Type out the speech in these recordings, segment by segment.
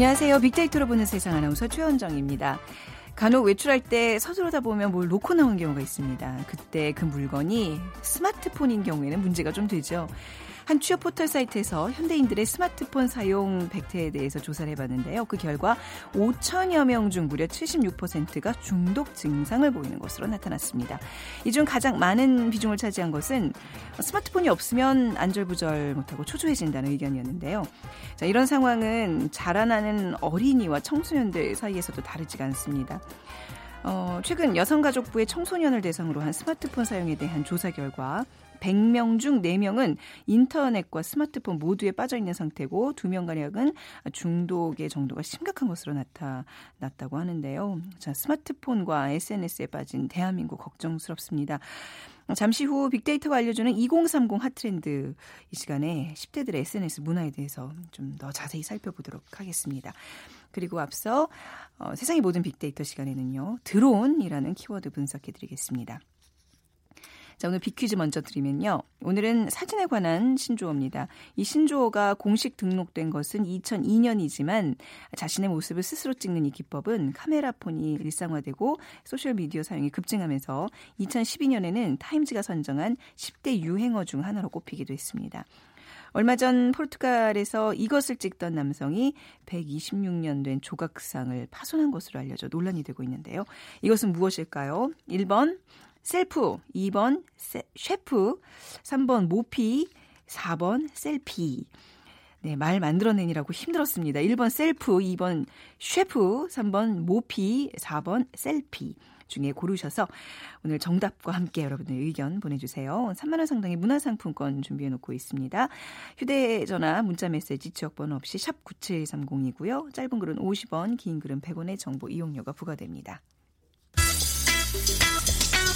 안녕하세요. 빅데이터로 보는 세상 아나운서 최원정입니다. 간혹 외출할 때 서두르다 보면 뭘 놓고 나온 경우가 있습니다. 그때 그 물건이 스마트폰인 경우에는 문제가 좀 되죠. 한 취업 포털 사이트에서 현대인들의 스마트폰 사용 백태에 대해서 조사를 해봤는데요. 그 결과 5천여 명 중 무려 76%가 중독 증상을 보이는 것으로 나타났습니다. 이 중 가장 많은 비중을 차지한 것은 스마트폰이 없으면 안절부절 못하고 초조해진다는 의견이었는데요. 자, 이런 상황은 자라나는 어린이와 청소년들 사이에서도 다르지가 않습니다. 어, 최근 여성가족부의 청소년을 대상으로 한 스마트폰 사용에 대한 조사 결과 100명 중 4명은 인터넷과 스마트폰 모두에 빠져 있는 상태고 2명가량은 중독의 정도가 심각한 것으로 나타났다고 하는데요. 자, 스마트폰과 SNS에 빠진 대한민국 걱정스럽습니다. 잠시 후 빅데이터가 알려주는 2030 핫트렌드 이 시간에 10대들의 SNS 문화에 대해서 좀 더 자세히 살펴보도록 하겠습니다. 그리고 앞서 어, 세상의 모든 빅데이터 시간에는요. 드론이라는 키워드 분석해 드리겠습니다. 자, 오늘 비퀴즈 먼저 드리면요. 오늘은 사진에 관한 신조어입니다. 이 신조어가 공식 등록된 것은 2002년이지만 자신의 모습을 스스로 찍는 이 기법은 카메라폰이 일상화되고 소셜미디어 사용이 급증하면서 2012년에는 타임즈가 선정한 10대 유행어 중 하나로 꼽히기도 했습니다. 얼마 전 포르투갈에서 이것을 찍던 남성이 126년 된 조각상을 파손한 것으로 알려져 논란이 되고 있는데요. 이것은 무엇일까요? 1번 셀프, 2번 세, 셰프, 3번 모피, 4번 selfie. 네, 말 만들어내니라고 힘들었습니다. 1번 셀프, 2번 셰프, 3번 모피, 4번 selfie 중에 고르셔서 오늘 정답과 함께 여러분의 의견 보내주세요. 3만원 상당의 문화상품권 준비해놓고 있습니다. 휴대전화, 문자메시지, 지역번호 없이 샵 9730이고요. 짧은 글은 50원, 긴 글은 100원의 정보 이용료가 부과됩니다.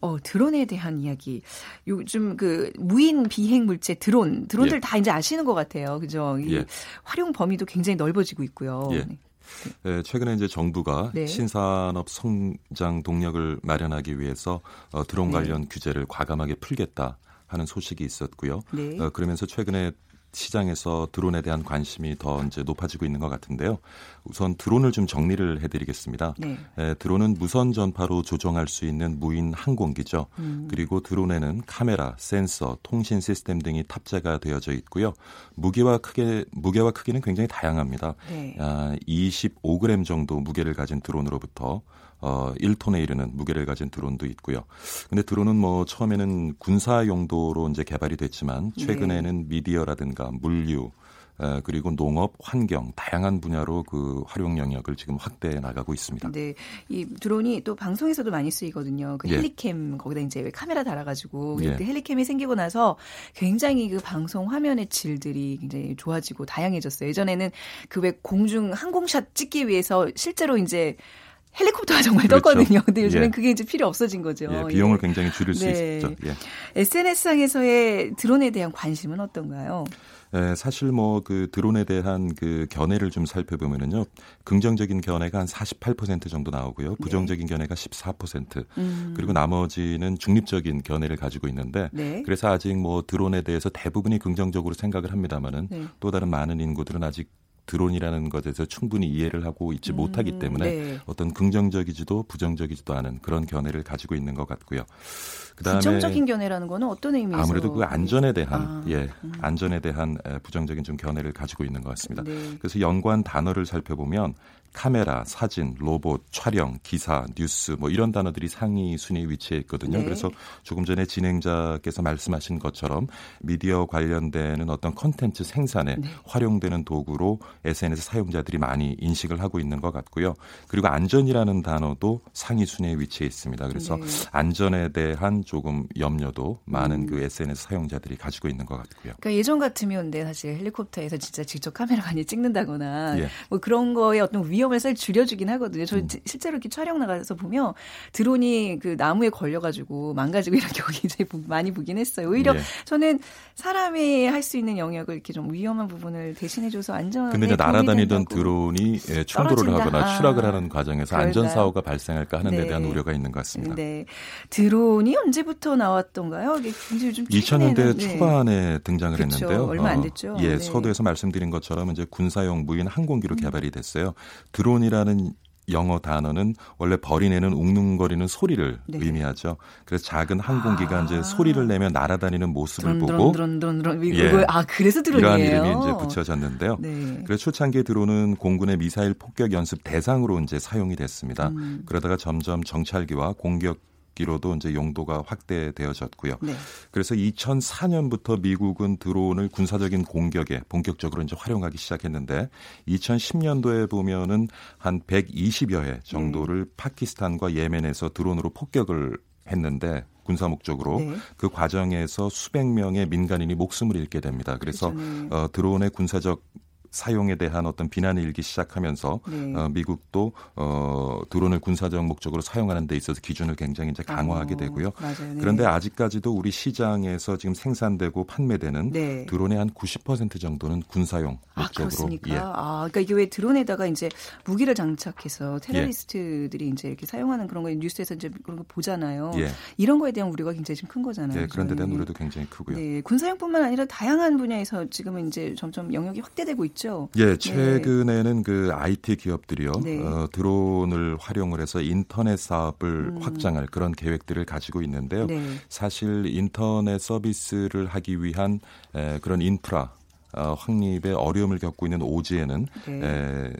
어, 드론에 대한 이야기. 요즘 그 무인 비행 물체 드론, 드론들 예. 다 이제 아시는 것 같아요. 그죠? 이 예. 활용 범위도 굉장히 넓어지고 있고요. 예. 네. 네, 최근에 이제 정부가 네. 신산업 성장 동력을 마련하기 위해서 어, 드론 네. 관련 네. 규제를 과감하게 풀겠다 하는 소식이 있었고요. 네. 어, 그러면서 최근에 시장에서 드론에 대한 관심이 더 이제 높아지고 있는 것 같은데요. 우선 드론을 좀 정리를 해드리겠습니다. 네. 에, 드론은 무선 전파로 조종할 수 있는 무인 항공기죠. 음. 그리고 드론에는 카메라, 센서, 통신 시스템 등이 탑재가 되어져 있고요. 무게와 크게 무게와 크기는 굉장히 다양합니다. 네. 아, 25g 정도 무게를 가진 드론으로부터 어 1톤에 이르는 무게를 가진 드론도 있고요. 근데 드론은 뭐 처음에는 군사 용도로 이제 개발이 됐지만 네. 최근에는 네. 미디어라든가 물류 에, 그리고 농업, 환경 다양한 분야로 그 활용 영역을 지금 확대해 나가고 있습니다. 네, 이 드론이 또 방송에서도 많이 쓰이거든요. 그 예. 헬리캠 거기다 이제 카메라 달아가지고 예. 그 헬리캠이 생기고 나서 굉장히 그 방송 화면의 질들이 굉장히 좋아지고 다양해졌어요. 예전에는 그 왜 공중 항공샷 찍기 위해서 실제로 이제 헬리콥터가 정말 그렇죠. 떴거든요. 근데 요즘엔 예. 그게 이제 필요 없어진 거죠. 예, 비용을 예. 굉장히 줄일 네. 수 있죠. 예. SNS상에서의 드론에 대한 관심은 어떤가요? 예, 사실 뭐 그 드론에 대한 그 견해를 좀 살펴보면은요. 긍정적인 견해가 한 48% 정도 나오고요. 부정적인 네. 견해가 14%. 음. 그리고 나머지는 중립적인 견해를 가지고 있는데 네. 그래서 아직 뭐 드론에 대해서 대부분이 긍정적으로 생각을 합니다마는 네. 또 다른 많은 인구들은 아직 드론이라는 것에서 충분히 이해를 하고 있지 음, 못하기 때문에 네. 어떤 긍정적이지도 부정적이지도 않은 그런 견해를 가지고 있는 것 같고요. 그다음에 부정적인 견해라는 거는 어떤 의미에서 아무래도 그 안전에 대한 아, 예 음. 안전에 대한 부정적인 좀 견해를 가지고 있는 것 같습니다. 네. 그래서 연관 단어를 살펴보면 카메라, 사진, 로봇, 촬영, 기사, 뉴스 뭐 이런 단어들이 상위 순위에 위치해 있거든요. 네. 그래서 조금 전에 진행자께서 말씀하신 것처럼 미디어 관련되는 어떤 컨텐츠 생산에 네. 활용되는 도구로 SNS 사용자들이 많이 인식을 하고 있는 것 같고요. 그리고 안전이라는 단어도 상위 순위에 위치해 있습니다. 그래서 네. 안전에 대한 조금 염려도 많은 음. 그 SNS 사용자들이 가지고 있는 것 같고요. 그러니까 예전 같으면 네, 사실 헬리콥터에서 진짜 직접 카메라 많이 찍는다거나 예. 뭐 그런 거에 어떤 위험 위험을 살 줄여주긴 하거든요. 저 음. 실제로 이렇게 촬영 나가서 보면 드론이 그 나무에 걸려가지고 망가지고 이런 경우 굉장히 많이 보긴 했어요. 오히려 네. 저는 사람이 할 수 있는 영역을 이렇게 좀 위험한 부분을 대신해줘서 안전. 근데 이제 날아다니던 드론이 예, 충돌을 떨어진다. 하거나 아. 추락을 하는 과정에서 안전 사고가 발생할까 하는 데 네. 대한 우려가 있는 것 같습니다. 네. 드론이 언제부터 나왔던가요? 이게 굉장히 좀 2000년대 초반에 등장을 그렇죠. 했는데요. 얼마 안 됐죠. 어, 예, 네. 서두에서 말씀드린 것처럼 이제 군사용 무인 항공기로 음. 개발이 됐어요. 드론이라는 영어 단어는 원래 버리내는 웅웅거리는 소리를 네. 의미하죠. 그래서 작은 항공기가 아. 이제 소리를 내며 날아다니는 모습을 드론, 보고 드론, 드론, 드론, 드론. 예. 아 그래서 드론이에요. 이러한 이름이 이제 붙여졌는데요. 네. 그래서 초창기 드론은 공군의 미사일 폭격 연습 대상으로 이제 사용이 됐습니다. 음. 그러다가 점점 정찰기와 공격 기로도 이제 용도가 확대되어졌고요. 네. 그래서 2004년부터 미국은 드론을 군사적인 공격에 본격적으로 이제 활용하기 시작했는데 2010년도에 보면은 한 120여 회 정도를 네. 파키스탄과 예멘에서 드론으로 폭격을 했는데 군사 목적으로 네. 그 과정에서 수백 명의 민간인이 목숨을 잃게 됩니다. 그래서 그렇죠. 네. 어, 드론의 군사적 사용에 대한 어떤 비난이 일기 시작하면서 네. 어, 미국도 어, 드론을 군사적 목적으로 사용하는 데 있어서 기준을 굉장히 이제 강화하게 어, 되고요. 어, 네. 그런데 아직까지도 우리 시장에서 지금 생산되고 판매되는 네. 드론의 한 90% 정도는 군사용 아, 목적으로. 아, 예. 아, 그러니까 이게 왜 드론에다가 이제 무기를 장착해서 테러리스트들이 예. 이제 이렇게 사용하는 그런 거 뉴스에서 이제 그런 거 보잖아요. 예. 이런 거에 대한 우려가 굉장히 좀큰 거잖아요. 네, 그런 데 대한 우려도 굉장히 크고요. 네, 군사용뿐만 아니라 다양한 분야에서 지금 은 이제 점점 영역이 확대되고 있죠. 있죠. 예, 네. 최근에는 네. 그 IT 기업들이요 네. 어, 드론을 활용을 해서 인터넷 사업을 음. 확장할 그런 계획들을 가지고 있는데요. 네. 사실 인터넷 서비스를 하기 위한 에, 그런 인프라 어, 확립에 어려움을 겪고 있는 오지에는 네. 에,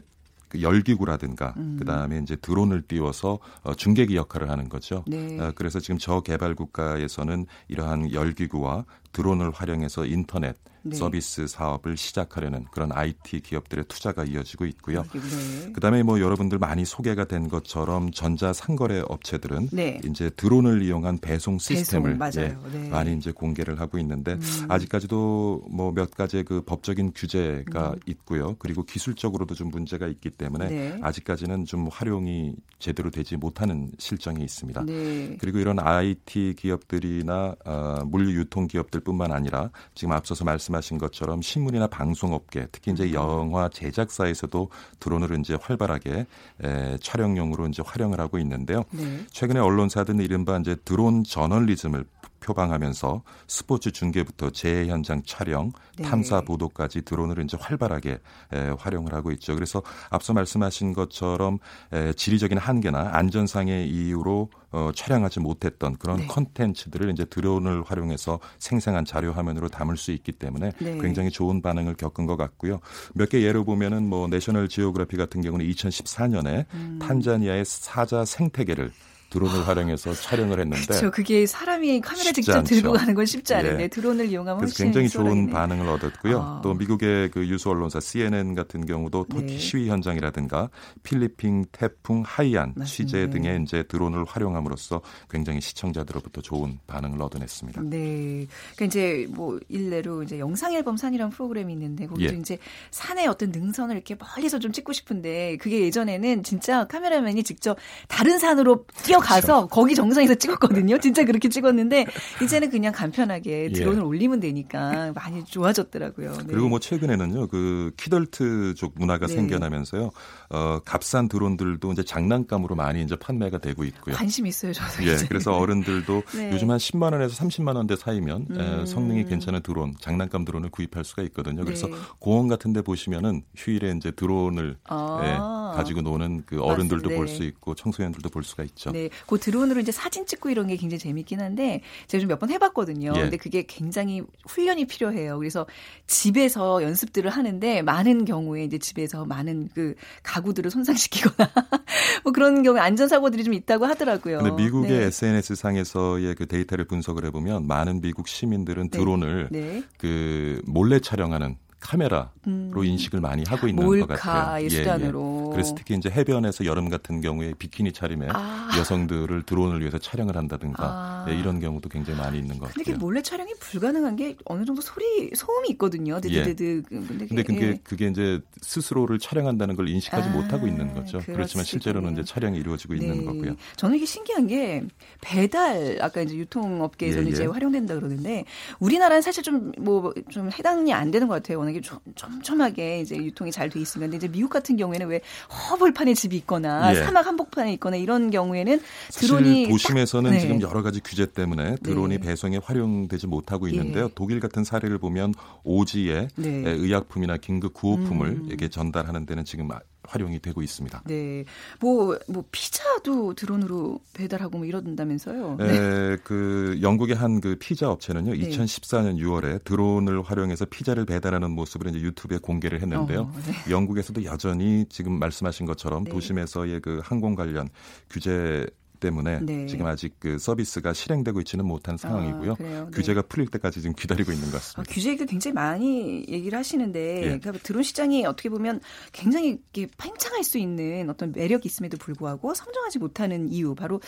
그 열기구라든가 음. 그다음에 이제 드론을 띄워서 어, 중계기 역할을 하는 거죠. 네. 어, 그래서 지금 저개발 국가에서는 이러한 열기구와 드론을 활용해서 인터넷 네. 서비스 사업을 시작하려는 그런 IT 기업들의 투자가 이어지고 있고요. 네. 그다음에 뭐 여러분들 많이 소개가 된 것처럼 전자 상거래 업체들은 네. 이제 드론을 이용한 배송 시스템을 배송, 예, 네. 많이 이제 공개를 하고 있는데 음. 아직까지도 뭐 몇 가지 그 법적인 규제가 음. 있고요. 그리고 기술적으로도 좀 문제가 있기 때문에 네. 아직까지는 좀 활용이 제대로 되지 못하는 실정이 있습니다. 네. 그리고 이런 IT 기업들이나 어, 물류 유통 기업들 뿐만 아니라 지금 앞서서 말씀하신 것처럼 신문이나 방송업계, 특히 이제 영화 제작사에서도 드론을 이제 활발하게 에, 촬영용으로 이제 활용을 하고 있는데요. 네. 최근에 언론사들은 이른바 이제 드론 저널리즘을 표방하면서 스포츠 중계부터 재해 현장 촬영, 네. 탐사 보도까지 드론을 이제 활발하게 에, 활용을 하고 있죠. 그래서 앞서 말씀하신 것처럼 에, 지리적인 한계나 안전상의 이유로 어, 촬영하지 못했던 그런 네. 컨텐츠들을 이제 드론을 활용해서 생생한 자료 화면으로 담을 수 있기 때문에 네. 굉장히 좋은 반응을 겪은 것 같고요. 몇 개 예를 보면은 뭐 내셔널 지오그래피 같은 경우는 2014년에 음. 탄자니아의 사자 생태계를 드론을 활용해서 촬영을 했는데 그렇죠. 그게 사람이 카메라 직접. 들고 가는 건 쉽지 않은데 예. 드론을 이용하면 그래서 굉장히 좋은 반응을 얻었고요. 아. 또 미국의 그 유수 언론사 CNN 같은 경우도 터키 네. 시위 현장이라든가 필리핀 태풍 하이안 맞습니다. 취재 등의 이제 드론을 활용함으로써 굉장히 시청자들로부터 좋은 반응을 얻어냈습니다. 네. 그러니까 이제 뭐 일례로 이제 영상 앨범 산이라는 프로그램이 있는데 거기서 예. 이제 산의 어떤 능선을 이렇게 멀리서 좀 찍고 싶은데 그게 예전에는 진짜 카메라맨이 직접 다른 산으로 뛰어 달려가서 그렇죠. 거기 정상에서 찍었거든요. 진짜 그렇게 찍었는데 이제는 그냥 간편하게 예. 드론을 예. 올리면 되니까 많이 좋아졌더라고요. 네. 그리고 뭐 최근에는요, 그 키덜트족 문화가 네. 생겨나면서요, 어, 값싼 드론들도 이제 장난감으로 많이 이제 판매가 되고 있고요. 관심 있어요, 저도. 예, 그래서 어른들도 네. 요즘 한 10만 원에서 30만 원대 사이면 음. 에, 성능이 괜찮은 드론, 장난감 드론을 구입할 수가 있거든요. 그래서 네. 공원 같은데 보시면은 휴일에 이제 드론을 아. 예, 가지고 노는 그 어른들도 네. 볼수 있고 청소년들도 볼 수가 있죠. 네, 그 드론으로 이제 사진 찍고 이런 게 굉장히 재밌긴 한데 제가 좀 몇 번 해봤거든요. 예. 근데 그게 굉장히 훈련이 필요해요. 그래서 집에서 연습들을 하는데 많은 경우에 이제 집에서 많은 그 가구들을 손상시키거나 뭐 그런 경우에 안전사고들이 좀 있다고 하더라고요. 근데 미국의 네. SNS 상에서의 그 데이터를 분석을 해보면 많은 미국 시민들은 네. 드론을 네. 그 몰래 촬영하는 카메라로 음. 인식을 많이 하고 있는 것 같아요. 예, 수단으로. 예. 그래서 특히 이제 해변에서 여름 같은 경우에 비키니 차림에 아. 여성들을 드론을 위해서 촬영을 한다든가 아. 예, 이런 경우도 굉장히 많이 있는 것 같아요. 근데 몰래 촬영이 불가능한 게 어느 정도 소리 소음이 있거든요. 드드드드. 예. 근데, 그게 예. 그게 이제 스스로를 촬영한다는 걸 인식하지 아. 못하고 있는 거죠. 그렇지. 그렇지만 실제로는 이제 촬영이 이루어지고 네. 있는 거고요. 저는 이게 신기한 게 배달 아까 이제 유통업계에서는 예, 이제 예. 활용된다 그러는데 우리나라는 사실 좀 뭐좀 뭐, 해당이 안 되는 것 같아요. 워낙에 좀, 촘촘하게 이제 유통이 잘 돼 있으면 이제 미국 같은 경우에는 왜 허벌판에 집이 있거나 예. 사막 한복판에 있거나 이런 경우에는 드론이 도심에서는 네. 지금 여러 가지 규제 때문에 드론이 네. 배송에 활용되지 못하고 있는데요. 예. 독일 같은 사례를 보면 오지에 네. 의약품이나 긴급 구호품을 음. 이게 전달하는 데는 지금 활용이 되고 있습니다. 네. 뭐, 뭐, 피자도 드론으로 배달하고 뭐 이런다면서요? 네. 네. 그, 영국의 한 그 피자 업체는요, 네. 2014년 6월에 드론을 활용해서 피자를 배달하는 모습을 이제 유튜브에 공개를 했는데요. 어, 네. 영국에서도 여전히 지금 말씀하신 것처럼 네. 도심에서의 그 항공 관련 규제 때문에 네. 지금 아직 그 서비스가 실행되고 있지는 못한 아, 상황이고요. 아, 규제가 네. 풀릴 때까지 지금 기다리고 있는 것 같습니다. 아, 규제가 굉장히 많이 얘기를 하시는데 예. 그러니까 드론 시장이 어떻게 보면 굉장히 팽창할 수 있는 어떤 매력이 있음에도 불구하고 성장하지 못하는 이유 바로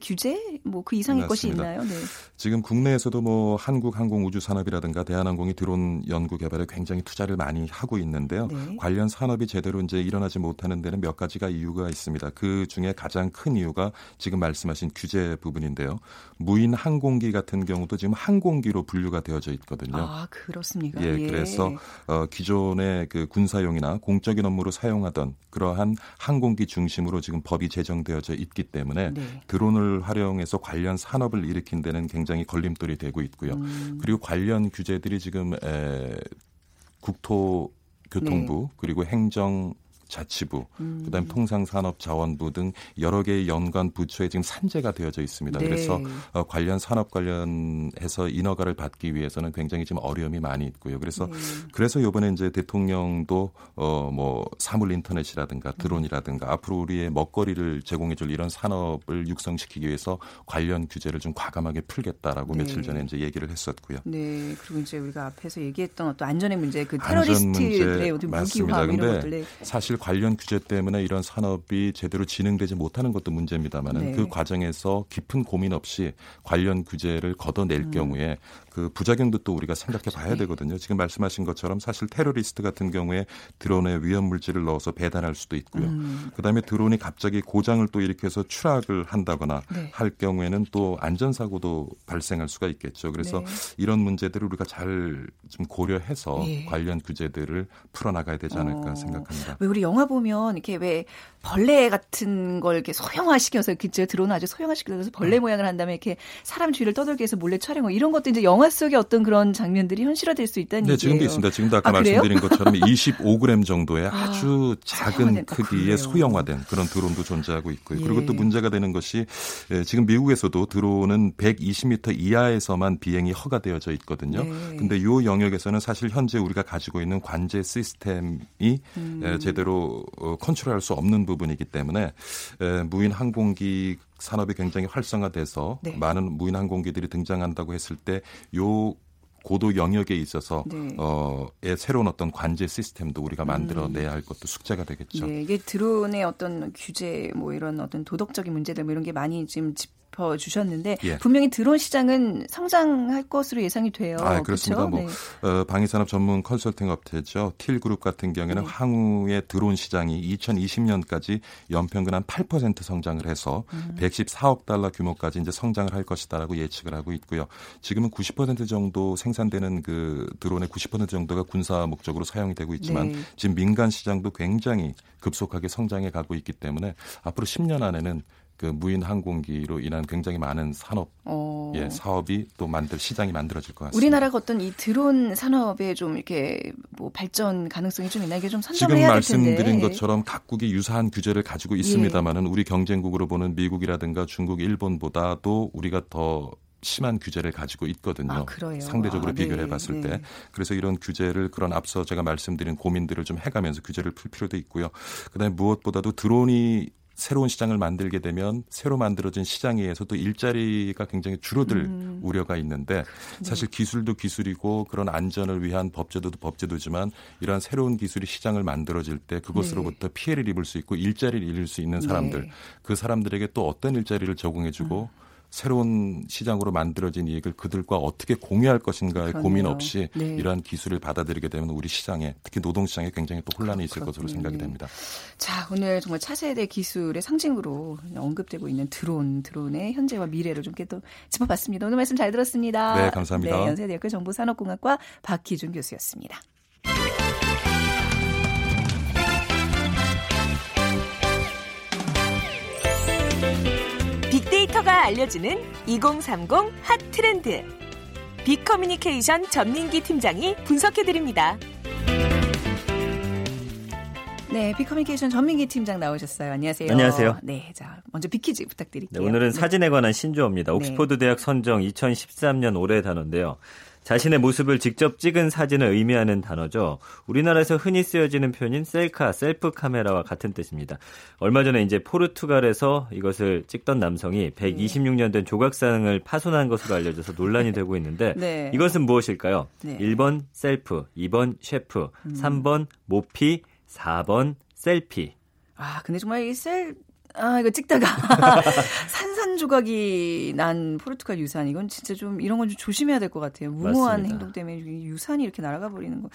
규제 뭐 그 이상의 맞습니다. 것이 있나요? 네. 지금 국내에서도 뭐 한국항공우주산업이라든가 대한항공이 드론 연구 개발에 굉장히 투자를 많이 하고 있는데요. 네. 관련 산업이 제대로 이제 일어나지 못하는 데는 몇 가지가 이유가 있습니다. 그 중에 가장 큰 이유가 지금 지금 말씀하신 규제 부분인데요. 무인 항공기 같은 경우도 지금 항공기로 분류가 되어져 있거든요. 아 그렇습니까? 예, 예. 그래서 어, 기존의 그 군사용이나 공적인 업무로 사용하던 그러한 항공기 중심으로 지금 법이 제정되어져 있기 때문에 네. 드론을 활용해서 관련 산업을 일으킨 데는 굉장히 걸림돌이 되고 있고요. 음. 그리고 관련 규제들이 지금 에, 국토 교통부 네. 그리고 행정 자치부, 음. 그다음에 통상산업자원부 등 여러 개의 연관 부처에 지금 산재가 되어져 있습니다. 네. 그래서 어, 관련 산업 관련해서 인허가를 받기 위해서는 굉장히 지금 어려움이 많이 있고요. 그래서 네. 그래서 이번에 이제 대통령도 어 뭐 사물 인터넷이라든가 드론이라든가 음. 앞으로 우리의 먹거리를 제공해줄 이런 산업을 육성시키기 위해서 관련 규제를 좀 과감하게 풀겠다라고 네. 며칠 전에 이제 얘기를 했었고요. 네, 그리고 이제 우리가 앞에서 얘기했던 어떤 안전의 문제, 그 테러리스트의 무기화 이런 것들 네. 사실 관련 규제 때문에 이런 산업이 제대로 진행되지 못하는 것도 문제입니다만은 네. 그 과정에서 깊은 고민 없이 관련 규제를 걷어낼 음. 경우에 그 부작용도 또 우리가 생각해 봐야 그렇죠. 되거든요. 지금 말씀하신 것처럼 사실 테러리스트 같은 경우에 드론에 위험 물질을 넣어서 배달할 수도 있고요. 음. 그다음에 드론이 갑자기 고장을 또 일으켜서 추락을 한다거나 네. 할 경우에는 또 안전 사고도 발생할 수가 있겠죠. 그래서 네. 이런 문제들을 우리가 잘 좀 고려해서 네. 관련 규제들을 풀어나가야 되지 않을까 어. 생각합니다. 왜 우리 영화 보면 이렇게 왜 벌레 같은 걸 이렇게 소형화시켜서 이렇게 드론을 아주 소형화시켜서 벌레 네. 모양을 한 다음에 이렇게 사람 주위를 떠돌게 해서 몰래 촬영 이런 것도 이제 영화 속의 어떤 그런 장면들이 현실화될 수 있다는 네, 얘기예요. 지금도 있습니다. 지금도 아까 아, 말씀드린 것처럼 25g 정도의 아, 주 작은 크기의 소형화된 그런 드론도 존재하고 있고요. 예. 그리고 또 문제가 되는 것이 예, 지금 미국에서도 드론은 120m 이하에서만 비행이 허가되어져 있거든요. 네. 근데 이 영역에서는 사실 현재 우리가 가지고 있는 관제 시스템이 음. 예, 제대로 어, 컨트롤할 수 없는 부분이기 때문에 무인 항공기 산업이 굉장히 활성화돼서 네. 많은 무인 항공기들이 등장한다고 했을 때 요 고도 영역에 있어서 네. 어의 새로운 어떤 관제 시스템도 우리가 만들어내야 할 것도 숙제가 되겠죠. 네, 이게 드론의 어떤 규제 뭐 이런 어떤 도덕적인 문제들 뭐 이런 게 많이 지금 집 짚어주셨는데 예. 분명히 드론 시장은 성장할 것으로 예상이 돼요. 아, 그렇습니다. 그렇죠? 뭐 네. 어, 방위산업 전문 컨설팅 업체죠. 틸그룹 같은 경우에는 네. 향후의 드론 시장이 2020년까지 연평균 한 8% 성장을 해서 음. 114억 달러 규모까지 이제 성장을 할 것이다라고 예측을 하고 있고요. 지금은 90% 정도 생 산되는 그 드론의 90% 정도가 군사 목적으로 사용이 되고 있지만 네. 지금 민간 시장도 굉장히 급속하게 성장해 가고 있기 때문에 앞으로 10년 안에는 그 무인 항공기로 인한 굉장히 많은 산업 어. 예, 사업이 또 만들 시장이 만들어질 것 같습니다. 우리나라가 어떤 이 드론 산업에 좀 이렇게 뭐 발전 가능성이 좀 있나 이게 좀 선점을 해야 될 텐데. 지금 말씀드린 것처럼 각국이 유사한 규제를 가지고 있습니다만은 예. 우리 경쟁국으로 보는 미국이라든가 중국, 일본보다도 우리가 더 심한 규제를 가지고 있거든요. 아, 상대적으로 아, 비교를 네, 해봤을 네. 때. 그래서 이런 규제를 그런 앞서 제가 말씀드린 고민들을 좀 해가면서 규제를 풀 필요도 있고요. 그다음에 무엇보다도 드론이 새로운 시장을 만들게 되면 새로 만들어진 시장에 의해서 도 일자리가 굉장히 줄어들 음. 우려가 있는데 네. 사실 기술도 기술이고 그런 안전을 위한 법제도도 법제도지만 이러한 새로운 기술이 시장을 만들어질 때 그것으로부터 네. 피해를 입을 수 있고 일자리를 잃을 수 있는 사람들 네. 그 사람들에게 또 어떤 일자리를 제공해주고 음. 새로운 시장으로 만들어진 이익을 그들과 어떻게 공유할 것인가의 그러네요. 고민 없이 네. 이러한 기술을 받아들이게 되면 우리 시장에 특히 노동 시장에 굉장히 또 혼란이 있을 그렇군요. 것으로 생각이 됩니다. 자 오늘 정말 차세대 기술의 상징으로 언급되고 있는 드론, 드론의 현재와 미래를 좀또 짚어봤습니다. 오늘 말씀 잘 들었습니다. 네, 감사합니다. 네, 연세대학교 정보산업공학과 박희준 교수였습니다. 빅데이터가 알려주는 2030 핫 트렌드. 빅커뮤니케이션 전민기 팀장이 분석해드립니다. 네, 빅커뮤니케이션 전민기 팀장 나오셨어요. 안녕하세요. 안녕하세요. 네, 자 먼저 빅퀴즈 부탁드릴게요. 네, 오늘은 네. 사진에 관한 신조어입니다. 옥스퍼드 대학 선정 2013년 올해 단어인데요. 자신의 모습을 직접 찍은 사진을 의미하는 단어죠. 우리나라에서 흔히 쓰여지는 표현인 셀카, 셀프 카메라와 같은 뜻입니다. 얼마 전에 이제 포르투갈에서 이것을 찍던 남성이 126년 된 조각상을 파손한 것으로 알려져서 논란이 되고 있는데 네. 이것은 무엇일까요? 네. 1번 셀프, 2번 셰프, 음. 3번 모피, 4번 셀피. 아, 근데 정말 이 셀 아, 이거 찍다가 산산조각이 난 포르투갈 유산 이건 진짜 좀 이런 건 좀 조심해야 될 것 같아요. 무모한 맞습니다. 행동 때문에 유산이 이렇게 날아가 버리는 거.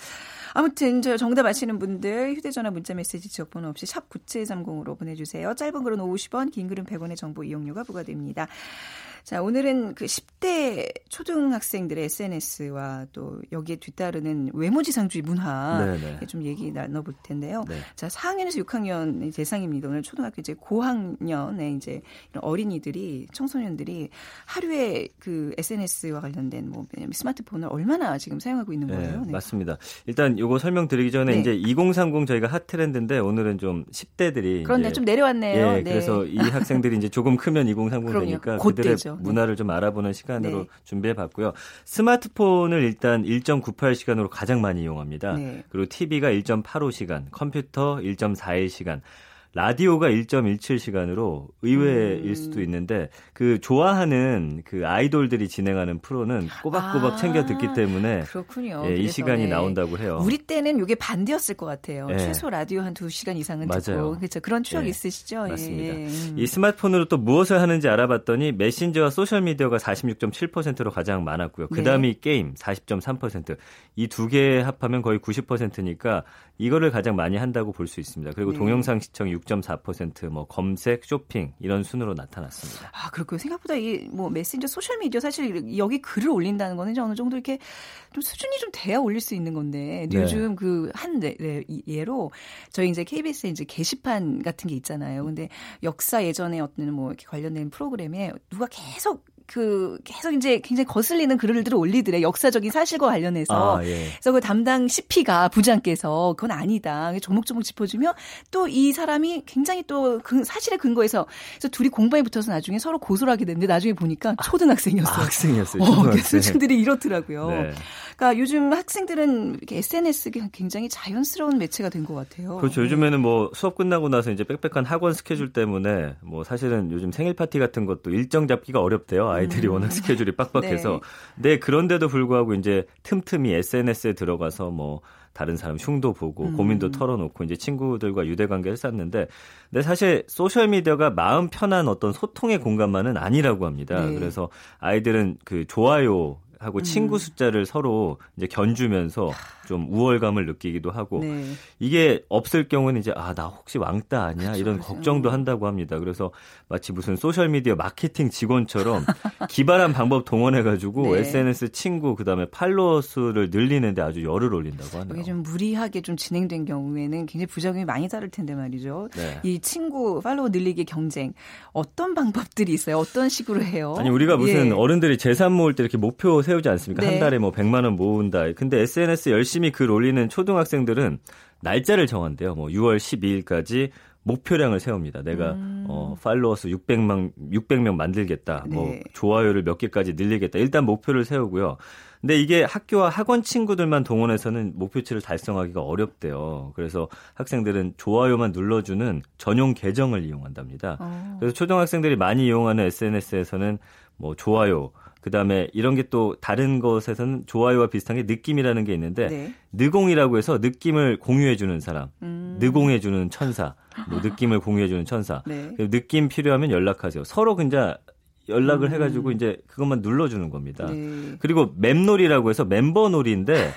아무튼 저 정답 아시는 분들 휴대전화 문자 메시지 지역번호 없이 샵 9730으로 보내주세요. 짧은 글은 50원, 긴 글은 100원의 정보 이용료가 부과됩니다. 자, 오늘은 그 10대 초등학생들의 SNS와 또 여기에 뒤따르는 외모지상주의 문화 네네. 좀 얘기 나눠볼 텐데요. 네. 자, 4학년에서 6학년 대상입니다. 오늘 초등학교 이제 고학년에 이제 어린이들이 청소년들이 하루에 그 SNS와 관련된 뭐 스마트폰을 얼마나 지금 사용하고 있는 네, 거예요? 네, 맞습니다. 일단 요거 설명드리기 전에 네. 이제 2030 저희가 핫 트렌드인데 오늘은 좀 10대들이 그런데 좀 내려왔네요. 예, 네. 그래서 이 학생들이 이제 조금 크면 2030 되니까 그 들의 문화를 좀 알아보는 시간으로 네. 준비해 봤고요. 스마트폰을 일단 1.98 시간으로 가장 많이 이용합니다. 네. 그리고 TV가 1.85 시간, 컴퓨터 1.41 시간, 라디오가 1.17시간으로 의외일 음. 수도 있는데 그 좋아하는 그 아이돌들이 진행하는 프로는 꼬박꼬박 아, 챙겨 듣기 때문에 그렇군요. 예, 이 시간이 네. 나온다고 해요. 우리 때는 이게 반대였을 것 같아요. 네. 최소 라디오 한 2시간 이상은 맞아요. 듣고 그렇죠. 그런 추억 네. 있으시죠? 맞습니다. 예. 음. 이 스마트폰으로 또 무엇을 하는지 알아봤더니 메신저와 소셜 미디어가 46.7%로 가장 많았고요. 그다음이 네. 게임 40.3%. 이 두 개 합하면 거의 90%니까 이거를 가장 많이 한다고 볼 수 있습니다. 그리고 네. 동영상 시청 6.4%, 뭐 검색, 쇼핑 이런 순으로 나타났습니다. 아 그렇고요. 생각보다 이 뭐 메신저, 소셜 미디어 사실 여기 글을 올린다는 거는 이제 어느 정도 이렇게 좀 수준이 좀 돼야 올릴 수 있는 건데 네. 요즘 그한 네, 예로 저희 이제 KBS에 이제 게시판 같은 게 있잖아요. 근데 역사 예전에 어떤 뭐 이렇게 관련된 프로그램에 누가 계속 그 계속 이제 굉장히 거슬리는 글들을 올리더래 역사적인 사실과 관련해서 아, 예. 그래서 그 담당 CP가 부장께서 그건 아니다 조목조목 짚어주며 또 이 사람이 굉장히 또 그 사실의 근거에서 그래서 둘이 공방에 붙어서 나중에 서로 고소를 하게 됐는데 나중에 보니까 초등학생이었어요. 아, 학생이었어요. 어, 수준들이 이렇더라고요. 네. 그러니까 요즘 학생들은 SNS가 굉장히 자연스러운 매체가 된 것 같아요. 그렇죠. 요즘에는 뭐 수업 끝나고 나서 이제 빽빽한 학원 스케줄 때문에 뭐 사실은 요즘 생일 파티 같은 것도 일정 잡기가 어렵대요. 아이들이 음. 워낙 스케줄이 빡빡해서. 네. 네, 그런데도 불구하고 이제 틈틈이 SNS에 들어가서 뭐 다른 사람 흉도 보고 음. 고민도 털어놓고 이제 친구들과 유대 관계를 쌓는데 근데 사실 소셜 미디어가 마음 편한 어떤 소통의 공간만은 아니라고 합니다. 네. 그래서 아이들은 그 좋아요 하고 음. 친구 숫자를 서로 이제 견주면서 좀 우월감을 느끼기도 하고 네. 이게 없을 경우는 이제 아 나 혹시 왕따 아니야 그쵸, 이런. 걱정도 한다고 합니다. 그래서 마치 무슨 소셜 미디어 마케팅 직원처럼 기발한 방법 동원해 가지고 네. SNS 친구 그다음에 팔로워 수를 늘리는데 아주 열을 올린다고 하네요. 이게 좀 무리하게 좀 진행된 경우에는 굉장히 부작용이 많이 다를 텐데 말이죠. 네. 이 친구 팔로워 늘리기 경쟁 어떤 방법들이 있어요? 어떤 식으로 해요? 아니 우리가 무슨 예. 어른들이 재산 모을 때 이렇게 목표 세우지 않습니까? 네. 한 달에 뭐 100만 원 모은다. 근데 SNS 열심히 글 올리는 초등학생들은 날짜를 정한대요. 뭐 6월 12일까지 목표량을 세웁니다. 내가 음. 어 팔로워 수 600만 600명 만들겠다. 뭐 네. 뭐 좋아요를 몇 개까지 늘리겠다. 일단 목표를 세우고요. 근데 이게 학교와 학원 친구들만 동원해서는 목표치를 달성하기가 어렵대요. 그래서 학생들은 좋아요만 눌러주는 전용 계정을 이용한답니다. 어. 그래서 초등학생들이 많이 이용하는 SNS에서는 뭐 좋아요, 그 다음에 이런 게 또 다른 것에서는 좋아요와 비슷한 게 느낌이라는 게 있는데 네. 느공이라고 해서 느낌을 공유해 주는 사람, 음. 느공해 주는 천사, 뭐 느낌을 공유해 주는 천사. 네. 느낌 필요하면 연락하세요. 서로 그냥 연락을 음. 해가지고 이제 그것만 눌러주는 겁니다. 네. 그리고 맵놀이라고 해서 멤버놀이인데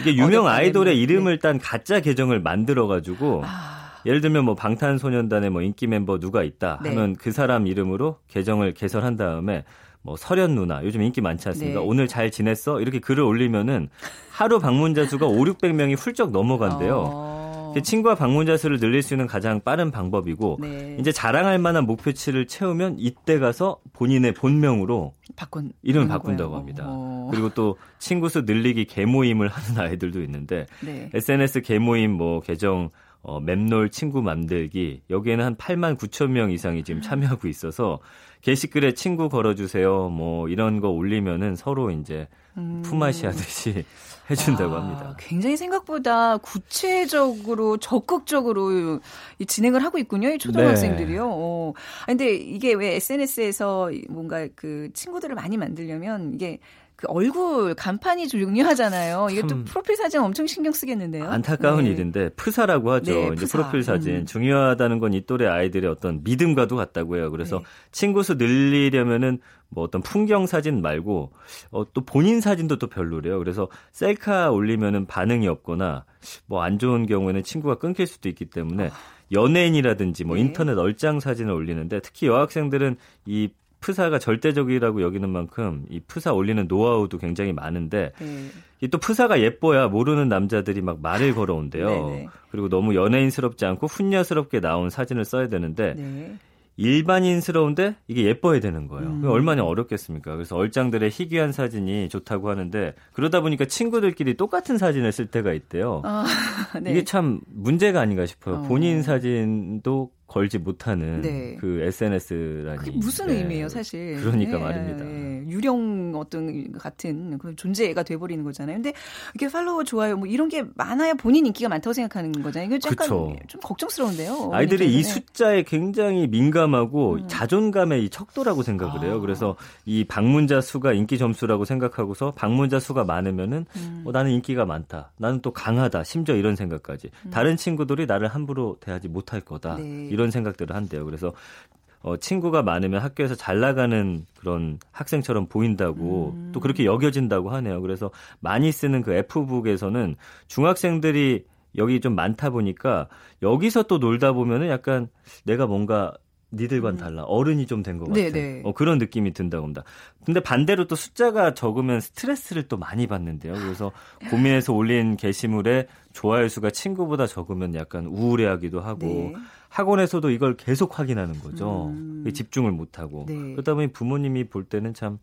이게 유명 아이돌의 이름을 딴 가짜 계정을 만들어가지고 아. 예를 들면 뭐 방탄소년단의 뭐 인기 멤버 누가 있다 네. 하면 그 사람 이름으로 계정을 개설한 다음에 뭐 설현 누나 요즘 인기 많지 않습니까? 네. 오늘 잘 지냈어? 이렇게 글을 올리면은 하루 방문자 수가 5, 600명이 훌쩍 넘어간대요. 어. 친구와 방문자 수를 늘릴 수 있는 가장 빠른 방법이고 네. 이제 자랑할 만한 목표치를 채우면 이때 가서 본인의 본명으로 바꾼 이름을 바꾼다고 거예요. 합니다. 어. 그리고 또 친구 수 늘리기 개모임을 하는 아이들도 있는데 네. SNS 개모임 뭐 계정 어, 맵놀 친구 만들기 여기에는 한 8만 9천 명 이상이 지금 참여하고 있어서 게시글에 친구 걸어주세요. 뭐 이런 거 올리면은 서로 이제 음. 품앗이 하듯이 해준다고 아, 합니다. 굉장히 생각보다 구체적으로 적극적으로 진행을 하고 있군요. 이 초등학생들이요. 네. 어. 근데 이게 왜 SNS에서 뭔가 그 친구들을 많이 만들려면 이게 그 얼굴 간판이 중요하잖아요. 이게 또 프로필 사진 엄청 신경 쓰겠는데요. 안타까운 네. 일인데 프사라고 하죠. 네, 이제 프로필 사진 음. 중요하다는 건 이 또래 아이들의 어떤 믿음과도 같다고 해요. 그래서 네. 친구 수 늘리려면은 뭐 어떤 풍경 사진 말고 어, 또 본인 사진도 또 별로래요. 그래서 셀카 올리면은 반응이 없거나 뭐 안 좋은 경우에는 친구가 끊길 수도 있기 때문에 아. 연예인이라든지 뭐 네. 인터넷 얼짱 사진을 올리는데 특히 여학생들은 이 프사가 절대적이라고 여기는 만큼 이 프사 올리는 노하우도 굉장히 많은데 네. 이또 프사가 예뻐야 모르는 남자들이 막 말을 걸어온대요. 네네. 네. 그리고 너무 연예인스럽지 않고 훈녀스럽게 나온 사진을 써야 되는데 네. 일반인스러운데 이게 예뻐야 되는 거예요. 음. 얼마나 어렵겠습니까? 그래서 얼짱들의 희귀한 사진이 좋다고 하는데 그러다 보니까 친구들끼리 똑같은 사진을 쓸 때가 있대요. 아, 네. 이게 참 문제가 아닌가 싶어요. 어. 본인 사진도 걸지 못하는 네. 그 SNS라니. 그게 무슨 네. 의미예요, 사실. 그러니까 네. 말입니다. 네. 유령 어떤 같은 그 존재가 돼 버리는 거잖아요. 근데 이렇게 팔로워 좋아요 뭐 이런 게 많아야 본인 인기가 많다고 생각하는 거잖아요. 이거 약간 그쵸. 좀 걱정스러운데요. 아이들이 이 숫자에 굉장히 민감하고 음. 자존감의 이 척도라고 생각을 해요. 아. 그래서 이 방문자 수가 인기 점수라고 생각하고서 방문자 수가 많으면은 음. 어, 나는 인기가 많다. 나는 또 강하다. 심지어 이런 생각까지. 음. 다른 친구들이 나를 함부로 대하지 못할 거다. 네. 이런 이런 생각들을 한대요. 그래서 어, 친구가 많으면 학교에서 잘 나가는 그런 학생처럼 보인다고 음. 또 그렇게 여겨진다고 하네요. 그래서 많이 쓰는 그 F북에서는 중학생들이 여기 좀 많다 보니까 여기서 또 놀다 보면은 약간 내가 뭔가 니들과는 음. 달라. 어른이 좀 된 것 같아. 네네. 어, 그런 느낌이 든다고 합니다. 근데 반대로 또 숫자가 적으면 스트레스를 또 많이 받는데요. 그래서 고민해서 올린 게시물에 좋아요 수가 친구보다 적으면 약간 우울해하기도 하고 네. 학원에서도 이걸 계속 확인하는 거죠. 음. 집중을 못 하고 네. 그러다 보니 부모님이 볼 때는 참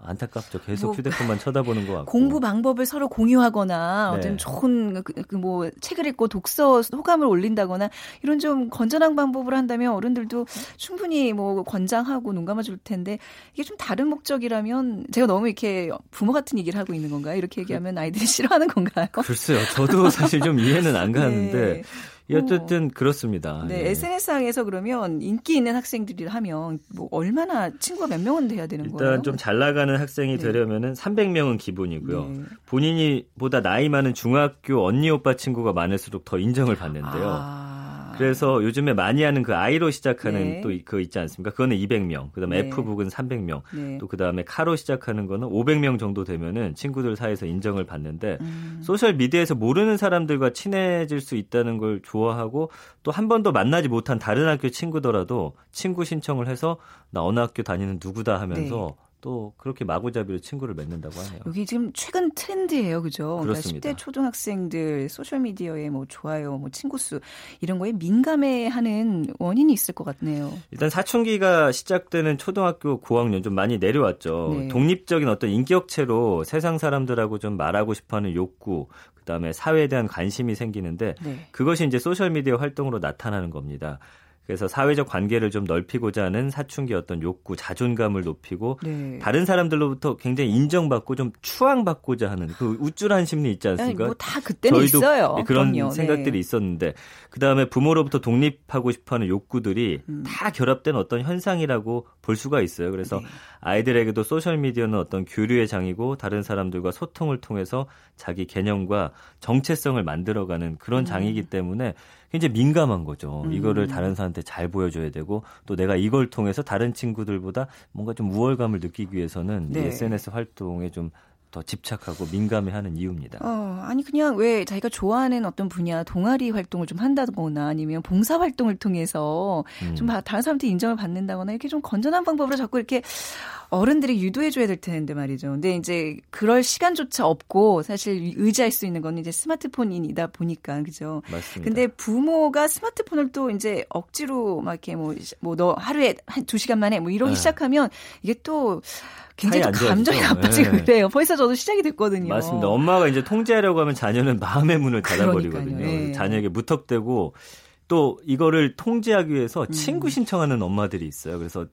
안타깝죠. 계속 뭐, 휴대폰만 쳐다보는 것 같고. 공부 방법을 서로 공유하거나 네. 어떤 좋은 그, 그, 뭐 책을 읽고 독서 호감을 올린다거나 이런 좀 건전한 방법을 한다면 어른들도 충분히 뭐 권장하고 눈 감아줄 텐데 이게 좀 다른 목적이라면 제가 너무 이렇게 부모 같은 얘기를 하고 있는 건가요? 이렇게 얘기하면 아이들이 싫어하는 건가요? 글쎄요. 저도 사실 좀 이해는 안 가는데 네. 어쨌든 어. 그렇습니다. 네, 네. SNS상에서 그러면 인기 있는 학생들이 하면 뭐 얼마나 친구가 몇 명은 돼야 되는 일단 거예요? 일단 좀 잘 나가는 학생이 네. 되려면은 300명은 기본이고요. 네. 본인이 보다 나이 많은 중학교 언니 오빠 친구가 많을수록 더 인정을 받는데요. 아. 그래서 요즘에 많이 하는 그 아이로 시작하는 네. 또그 있지 않습니까? 그거는 200명. 그다음에 네. F북은 300명. 네. 또 그다음에 카로 시작하는 거는 500명 정도 되면은 친구들 사이에서 인정을 받는데 음. 소셜 미디어에서 모르는 사람들과 친해질 수 있다는 걸 좋아하고 또 한 번도 만나지 못한 다른 학교 친구더라도 친구 신청을 해서 나 어느 학교 다니는 누구다 하면서 네. 또 그렇게 마구잡이로 친구를 맺는다고 하네요. 여기 지금 최근 트렌드예요, 그죠? 그러니까 그렇습니다. 그러니까 10대 초등학생들 소셜 미디어에 뭐 좋아요, 뭐 친구 수 이런 거에 민감해하는 원인이 있을 것 같네요. 일단 사춘기가 시작되는 초등학교 고학년 좀 많이 내려왔죠. 네. 독립적인 어떤 인격체로 세상 사람들하고 좀 말하고 싶어하는 욕구, 그다음에 사회에 대한 관심이 생기는데 네. 그것이 이제 소셜 미디어 활동으로 나타나는 겁니다. 그래서 사회적 관계를 좀 넓히고자 하는 사춘기 어떤 욕구, 자존감을 높이고 네. 다른 사람들로부터 굉장히 인정받고 좀 추앙받고자 하는 그 우쭐한 심리 있지 않습니까? 뭐 다 그때는 저희도 있어요. 그런 그럼요. 네. 생각들이 네. 있었는데 그 다음에 부모로부터 독립하고 싶어하는 욕구들이 음. 다 결합된 어떤 현상이라고 볼 수가 있어요. 그래서 네. 아이들에게도 소셜 미디어는 어떤 교류의 장이고 다른 사람들과 소통을 통해서 자기 개념과 정체성을 만들어가는 그런 음. 장이기 때문에 굉장히 민감한 거죠. 음. 이거를 다른 사람한테 잘 보여줘야 되고 또 내가 이걸 통해서 다른 친구들보다 뭔가 좀 우월감을 느끼기 위해서는 네. SNS 활동에 좀더 집착하고 민감해하는 이유입니다. 어, 아니 그냥 왜 자기가 좋아하는 어떤 분야 동아리 활동을 좀 한다거나 아니면 봉사 활동을 통해서 음. 좀 다른 사람한테 인정을 받는다거나 이렇게 좀 건전한 방법으로 자꾸 이렇게 어른들이 유도해줘야 될 텐데 말이죠. 근데 이제 그럴 시간조차 없고 사실 의지할 수 있는 건 이제 스마트폰이다 보니까 그죠. 맞습니다. 근데 부모가 스마트폰을 또 이제 억지로 막 이렇게 뭐 뭐 너 하루에 한 두 시간 만에 뭐 이러기 네. 시작하면 이게 또 굉장히 좀 감정이 나빠지고 네. 그래요. 벌써 저도 시작이 됐거든요. 맞습니다. 엄마가 이제 통제하려고 하면 자녀는 마음의 문을 닫아버리거든요. 네. 자녀에게 무턱대고 또 이거를 통제하기 위해서 친구 음. 신청하는 엄마들이 있어요. 그래서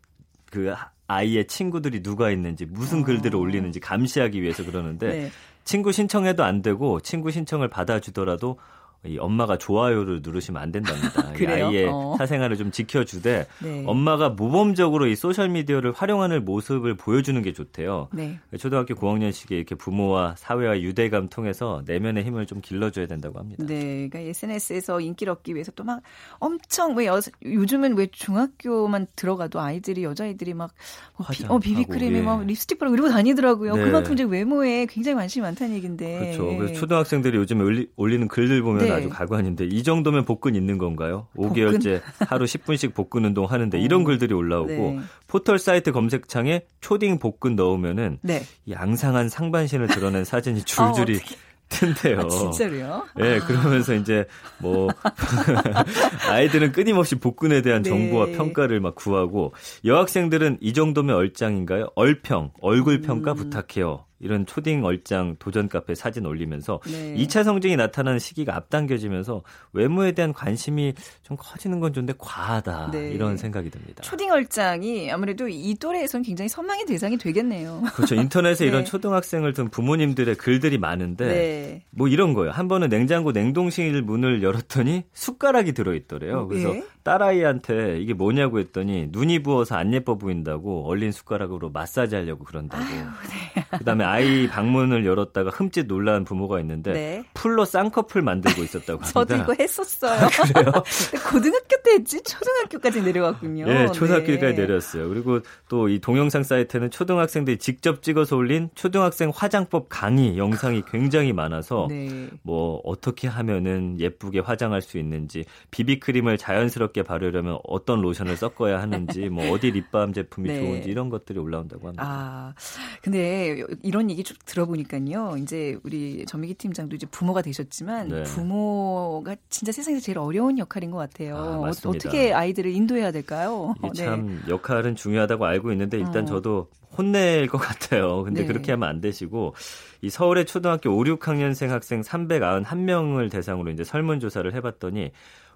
그 아이의 친구들이 누가 있는지 무슨 어. 글들을 올리는지 감시하기 위해서 그러는데 네. 친구 신청해도 안 되고 친구 신청을 받아주더라도 이 엄마가 좋아요를 누르시면 안 된답니다. 이 아이의 어. 사생활을 좀 지켜주되 네. 엄마가 모범적으로 이 소셜 미디어를 활용하는 모습을 보여주는 게 좋대요. 네. 초등학교 고학년 시기에 이렇게 부모와 사회와 유대감 통해서 내면의 힘을 좀 길러줘야 된다고 합니다. 네, 그러니까 SNS에서 인기를 얻기 위해서 또 막 엄청 왜 여, 요즘은 왜 중학교만 들어가도 아이들이 여자아이들이 막 뭐 비, 어, 비비크림에 예. 막 립스틱 바르고 이러고 다니더라고요. 네. 그만큼 이제 외모에 굉장히 관심이 많다는 얘기인데. 그렇죠. 그래서 초등학생들이 요즘에 올리, 올리는 글들 보면 네. 아주 가관인데 이 정도면 복근 있는 건가요? 5개월째 하루 10분씩 복근 운동 하는데 어. 이런 글들이 올라오고 네. 포털 사이트 검색창에 초딩 복근 넣으면은 네. 양상한 상반신을 드러낸 사진이 줄줄이 어, 뜬대요. 아, 진짜로요? 네, 그러면서 이제 뭐 아이들은 끊임없이 복근에 대한 네. 정보와 평가를 막 구하고 여학생들은 이 정도면 얼짱인가요? 얼평, 얼굴 평가 음. 부탁해요. 이런 초딩 얼짱 도전 카페 사진 올리면서 네. 2차 성징이 나타나는 시기가 앞당겨지면서 외모에 대한 관심이 좀 커지는 건 좋은데 과하다 네. 이런 생각이 듭니다. 초딩 얼짱이 아무래도 이 또래에선 굉장히 선망의 대상이 되겠네요. 그렇죠. 인터넷에 네. 이런 초등학생을 둔 부모님들의 글들이 많은데 네. 뭐 이런 거예요. 한 번은 냉장고 냉동실 문을 열었더니 숟가락이 들어있더래요. 그래서 예? 딸아이한테 이게 뭐냐고 했더니 눈이 부어서 안 예뻐 보인다고 얼린 숟가락으로 마사지 하려고 그런다고. 아유, 네. 그다음에 아이 방문을 열었다가 흠칫 놀란 부모가 있는데 네. 풀로 쌍꺼풀 만들고 있었다고 합니다. 저도 이거 했었어요. 아, 그래요? 고등학교 때 했지 초등학교까지 내려갔군요. 네, 초등학교까지 네. 내렸어요. 그리고 또 이 동영상 사이트는 초등학생들이 직접 찍어서 올린 초등학생 화장법 강의 영상이 굉장히 많아서 네. 뭐 어떻게 하면은 예쁘게 화장할 수 있는지 비비크림을 자연스럽게 바르려면 어떤 로션을 섞어야 하는지 뭐 어디 립밤 제품이 네. 좋은지 이런 것들이 올라온다고 합니다. 아, 근데 이런 얘기 쭉 들어보니까요. 이제 우리 전미기 팀장도 이제 부모가 되셨지만 네. 부모가 진짜 세상에서 제일 어려운 역할인 것 같아요. 아, 어 떻게 아이들을 인도해야 될까요? 이게 네. 참 역할은 중요하다고 알고 있는데 일단 어. 저도 혼낼 것 같아요. 근데 네. 그렇게 하면 안 되시고 이 서울의 초등학교 5, 6학년생 학생 391명을 대상으로 이제 설문조사를 해봤더니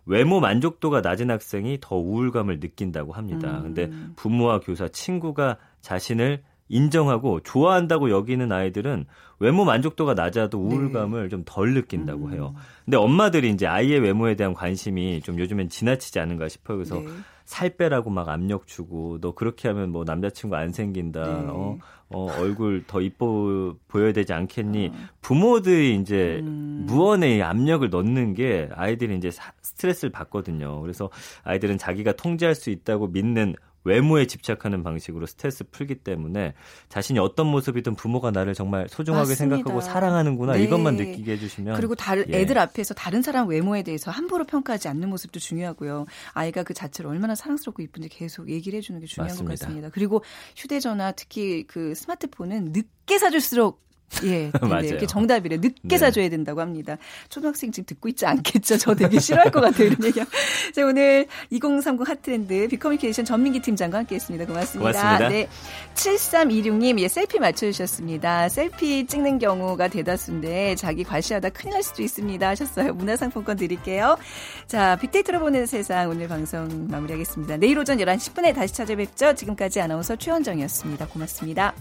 외모 만족도가 낮은 학생이 더 우울감을 느낀다고 합니다. 음. 근데 부모와 교사, 친구가 자신을 인정하고 좋아한다고 여기는 아이들은 외모 만족도가 낮아도 네. 우울감을 네. 좀덜 느낀다고 음. 해요. 근데 엄마들이 이제 아이의 외모에 대한 관심이 좀 요즘엔 지나치지 않은가 싶어요. 그래서 네. 살 빼라고 막 압력 주고 너 그렇게 하면 뭐 남자친구 안 생긴다. 네. 어, 어, 얼굴 더 이뻐 보여야 되지 않겠니? 어. 부모들이 이제 음. 무언의 압력을 넣는 게 아이들이 이제 스트레스를 받거든요. 그래서 아이들은 자기가 통제할 수 있다고 믿는 외모에 집착하는 방식으로 스트레스 풀기 때문에 자신이 어떤 모습이든 부모가 나를 정말 소중하게 맞습니다. 생각하고 사랑하는구나 네. 이것만 느끼게 해주시면 그리고 다른 예. 애들 앞에서 다른 사람 외모에 대해서 함부로 평가하지 않는 모습도 중요하고요. 아이가 그 자체를 얼마나 사랑스럽고 이쁜지 계속 얘기를 해주는 게 중요한 맞습니다. 것 같습니다. 그리고 휴대전화 특히 그 스마트폰은 늦게 사줄수록 예, 맞아요. 이렇게 정답이래. 늦게 네. 사줘야 된다고 합니다. 초등학생 지금 듣고 있지 않겠죠? 저 되게 싫어할 것 같아요. 이런 얘기. 자, 오늘 2030 핫트렌드 비커뮤니케이션 전민기 팀장과 함께 했습니다. 고맙습니다. 고맙습니다. 네, 7326님, 예, 셀피 맞춰주셨습니다. 셀피 찍는 경우가 대다수인데 자기 과시하다 큰일 날 수도 있습니다. 하셨어요. 문화상품권 드릴게요. 자, 빅데이터로 보는 세상 오늘 방송 마무리하겠습니다. 내일 오전 11시 10분에 다시 찾아뵙죠. 지금까지 아나운서 최원정이었습니다. 고맙습니다.